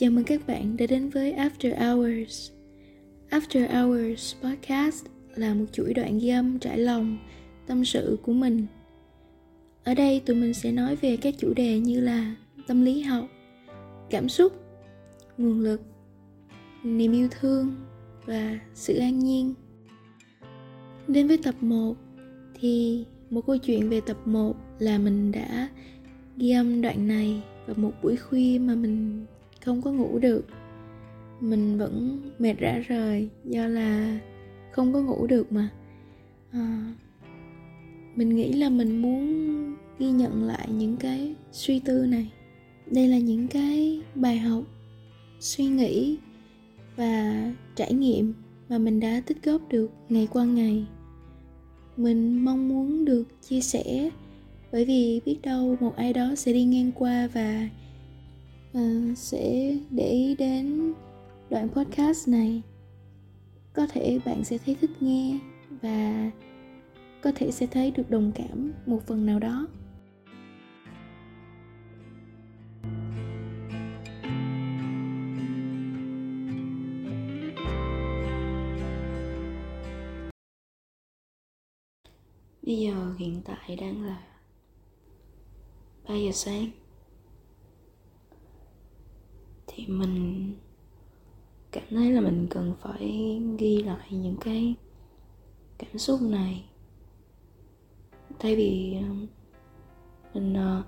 Chào mừng các bạn đã đến với After Hours. After Hours Podcast là một chuỗi đoạn ghi âm trải lòng, tâm sự của mình. Ở đây tụi mình sẽ nói về các chủ đề như là tâm lý học, cảm xúc, nguồn lực, niềm yêu thương và sự an nhiên. Đến với tập 1 thì một câu chuyện về tập 1 là mình đã ghi âm đoạn này vào một buổi khuya mà mình không có ngủ được. Mình vẫn mệt rã rời do là không có ngủ được mà. À, mình nghĩ là mình muốn ghi nhận lại những cái suy tư này. Đây là những cái bài học suy nghĩ và trải nghiệm mà mình đã tích góp được ngày qua ngày. Mình mong muốn được chia sẻ bởi vì biết đâu một ai đó sẽ đi ngang qua và uh, sẽ để ý đến đoạn podcast này. Có thể bạn sẽ thấy thích nghe và có thể sẽ thấy được đồng cảm một phần nào đó. Bây giờ hiện tại đang là 3 giờ sáng thì mình cảm thấy là mình cần phải ghi lại những cái cảm xúc này. Thay vì ờ, mình ờ,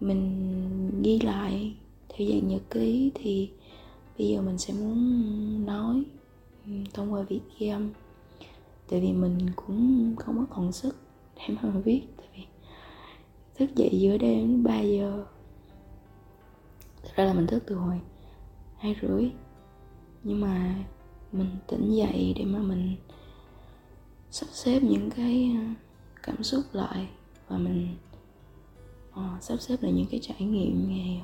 mình ghi lại theo dạng nhật ký thì bây giờ mình sẽ muốn nói ừ, thông qua việc ghi âm. Tại vì mình cũng không có còn sức để mà viết, tại vì thức dậy giữa đêm 3 giờ. Thật ra là mình thức từ hồi hai rưỡi. Nhưng mà mình tỉnh dậy để mà mình sắp xếp những cái ờ, cảm xúc lại và mình à, sắp xếp lại những cái trải nghiệm ngày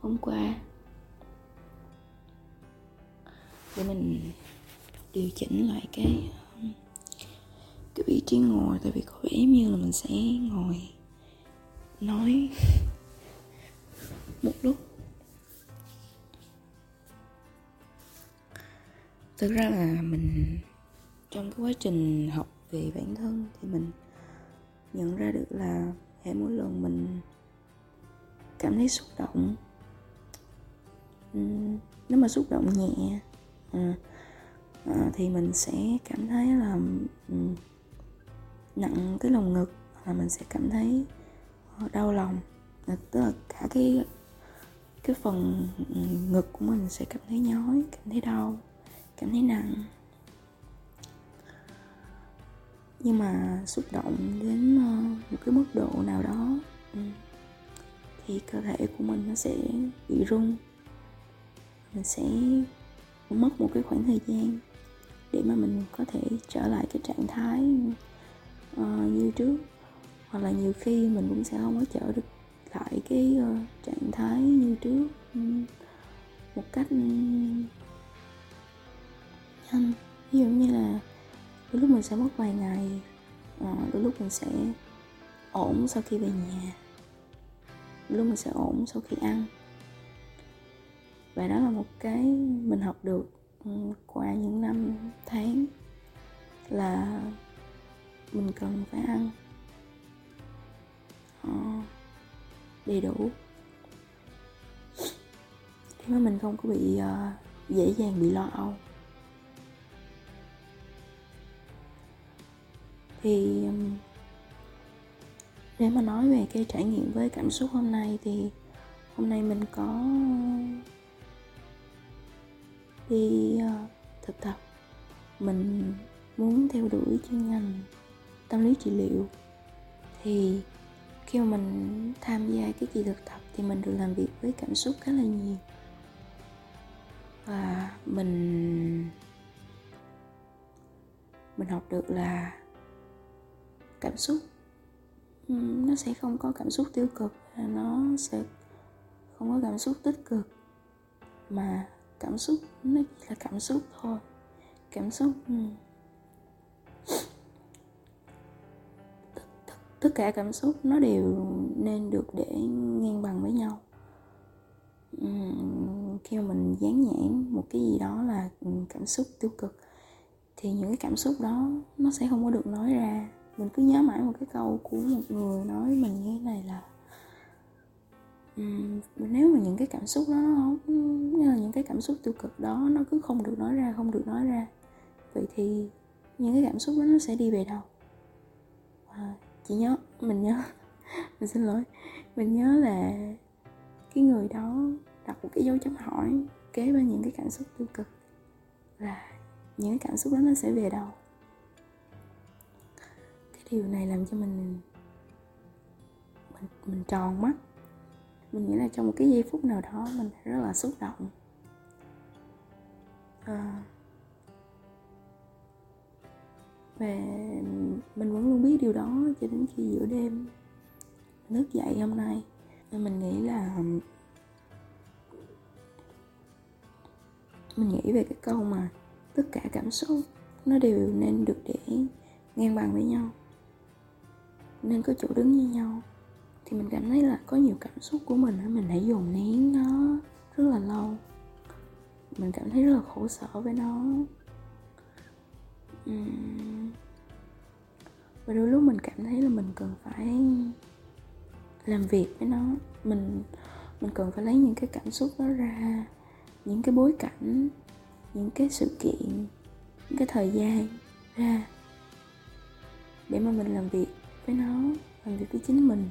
hôm qua. Để mình điều chỉnh lại cái cái vị trí ngồi tại vì có vẻ như là mình sẽ ngồi nói một lúc. Thực ra là mình trong cái quá trình học về bản thân thì mình nhận ra được là hệ mỗi lần mình cảm thấy xúc động nếu mà xúc động nhẹ à, à, thì mình sẽ cảm thấy là um, nặng cái lồng ngực là mình sẽ cảm thấy ờ, đau lòng. Ờ, tức là cả cái cái phần ngực của mình sẽ cảm thấy nhói cảm thấy đau cảm thấy nặng. Nhưng mà xúc động đến ờ, một cái mức độ nào đó ừ, thì cơ thể của mình nó sẽ bị rung. Mình sẽ mất một cái khoảng thời gian để mà mình có thể trở lại cái trạng thái uh, như trước. Hoặc là nhiều khi mình cũng sẽ không có trở được lại cái uh, trạng thái như trước. Ừ, một cách ừ, nhanh ví dụ như là đôi lúc mình sẽ mất vài ngày ờ, đôi lúc mình sẽ ổn sau khi về nhà đôi lúc mình sẽ ổn sau khi ăn. Và đó là một cái mình học được ừ, qua những năm tháng là mình cần phải ăn ờ, đầy đủ. Để mà mình không có bị uh, dễ dàng bị lo âu. Thì um, để mà nói về cái trải nghiệm với cảm xúc hôm nay thì hôm nay mình có đi ờ, thực tập. Mình muốn theo đuổi chuyên ngành tâm lý trị liệu. Thì khi mà mình tham gia cái kỳ thực tập thì mình được làm việc với cảm xúc khá là nhiều. Và mình mình học được là cảm xúc. Ừ, nó sẽ không có cảm xúc tiêu cực nó sẽ không có cảm xúc tích cực. Mà cảm xúc, nó chỉ là cảm xúc thôi. Cảm xúc ừ. tất cả cảm xúc nó đều nên được để ngang bằng với nhau. Ừ, khi mà mình dán nhãn một cái gì đó là cảm xúc tiêu cực, thì những cái cảm xúc đó nó sẽ không có được nói ra mình cứ nhớ mãi một cái câu của một người nói mình như thế này là um, nếu mà những cái cảm xúc đó nó là những cái cảm xúc tiêu cực đó nó cứ không được nói ra không được nói ra vậy thì những cái cảm xúc đó nó sẽ đi về đâu? À, chị nhớ mình nhớ mình xin lỗi mình nhớ là cái người đó đặt một cái dấu chấm hỏi kế bên những cái cảm xúc tiêu cực là những cái cảm xúc đó nó sẽ về đâu? Điều này làm cho mình mình mình tròn mắt. Mình nghĩ là trong một cái giây phút nào đó mình rất là xúc động. À, và mình vẫn luôn biết điều đó cho đến khi giữa đêm thức dậy hôm nay. Mình nghĩ là mình nghĩ về cái câu mà tất cả cảm xúc nó đều nên được để ngang bằng với nhau nên có chỗ đứng như nhau. Thì mình cảm thấy là có nhiều cảm xúc của mình mình hãy dồn nén nó rất là lâu. Mình cảm thấy rất là khổ sở với nó. Và đôi lúc mình cảm thấy là mình cần phải làm việc với nó. Mình mình cần phải lấy những cái cảm xúc đó ra, những cái bối cảnh, những cái sự kiện, những cái thời gian ra để mà mình làm việc với nó làm việc với chính mình.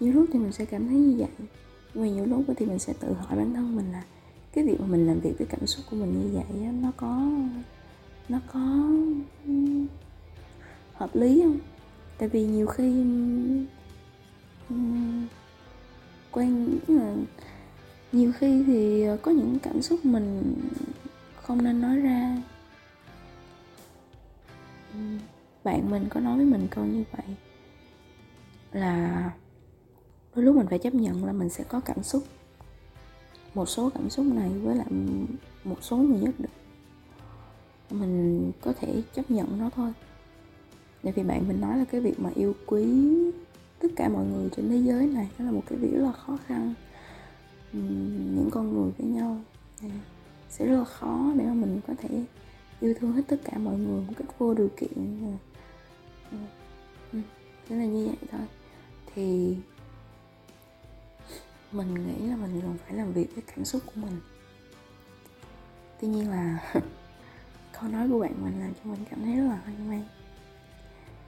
Nhiều lúc thì mình sẽ cảm thấy như vậy, nhưng mà nhiều lúc thì mình sẽ tự hỏi bản thân mình là, cái việc mà mình làm việc với cảm xúc của mình như vậy nó có nó có hợp lý không? Tại vì nhiều khi quen là nhiều khi thì có những cảm xúc mình không nên nói ra bạn mình có nói với mình câu như vậy là đôi lúc mình phải chấp nhận là mình sẽ có cảm xúc. Một số cảm xúc này với lại một số người nhất định. Mình có thể chấp nhận nó thôi. Tại vì bạn mình nói là cái việc mà yêu quý tất cả mọi người trên thế giới này, nó là một cái việc rất là khó khăn. Những con người với nhau sẽ rất là khó để mà mình có thể yêu thương hết tất cả mọi người một cách vô điều kiện ừ, thế là như vậy thôi. Thì mình nghĩ là mình cần phải làm việc với cảm xúc của mình. Tuy nhiên là câu nói của bạn mình làm cho mình cảm thấy rất là hoang mang.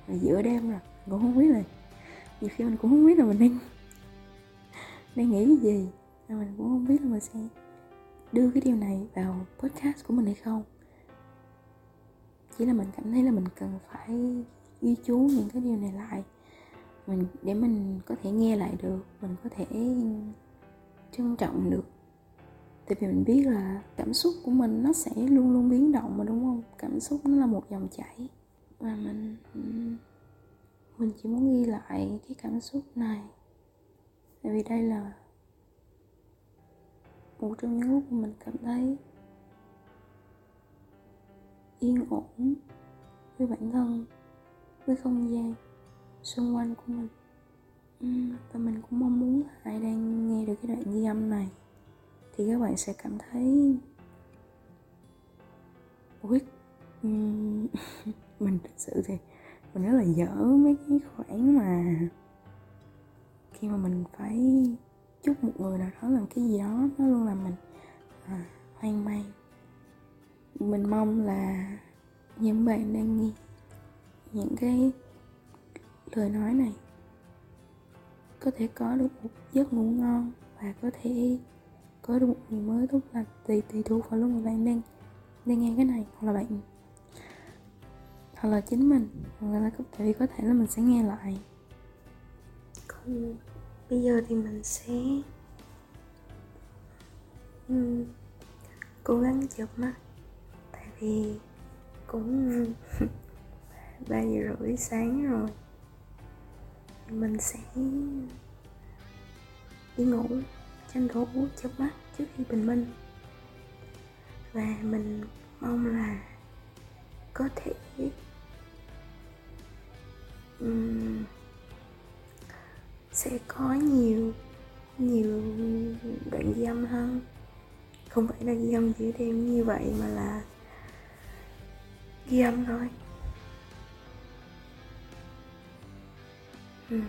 Và giữa đêm rồi cũng không biết là, nhiều khi mình cũng không biết là mình đang đang nghĩ cái gì. Nên mình cũng không biết là mình sẽ đưa cái điều này vào podcast của mình hay không chỉ là mình cảm thấy là mình cần phải ghi chú những cái điều này lại. Mình, để mình có thể nghe lại được, mình có thể trân trọng được. Tại vì mình biết là cảm xúc của mình nó sẽ luôn luôn biến động mà, đúng không? Cảm xúc nó là một dòng chảy. Và mình mình chỉ muốn ghi lại cái cảm xúc này. Tại vì đây là một trong những lúc mình cảm thấy yên ổn với bản thân với không gian xung quanh của mình. Và mình cũng mong muốn ai đang nghe được cái đoạn ghi âm này thì các bạn sẽ cảm thấy ui mình thật sự thì mình rất là dở mấy cái khoản mà khi mà mình phải chúc một người nào đó làm cái gì đó nó luôn làm mình à, hoang mang mình mong là những bạn đang nghe những cái lời nói này có thể có được một giấc ngủ ngon và có thể có được một ngày mới tốt lành. Tùy tùy thuộc vào lúc mà bạn đang đang nghe cái này hoặc là bạn hoặc là chính mình hoặc là tại vì có thể là mình sẽ nghe lại. Còn bây giờ thì mình sẽ um, cố gắng chợp mắt thì cũng ba giờ rưỡi sáng rồi. Mình sẽ đi ngủ tranh thủ chớp mắt trước khi bình minh. Và mình mong là có thể um, sẽ có nhiều nhiều đoạn ghi âm hơn. Không phải là ghi âm giữa đêm như vậy mà là ghi âm thôi ừ.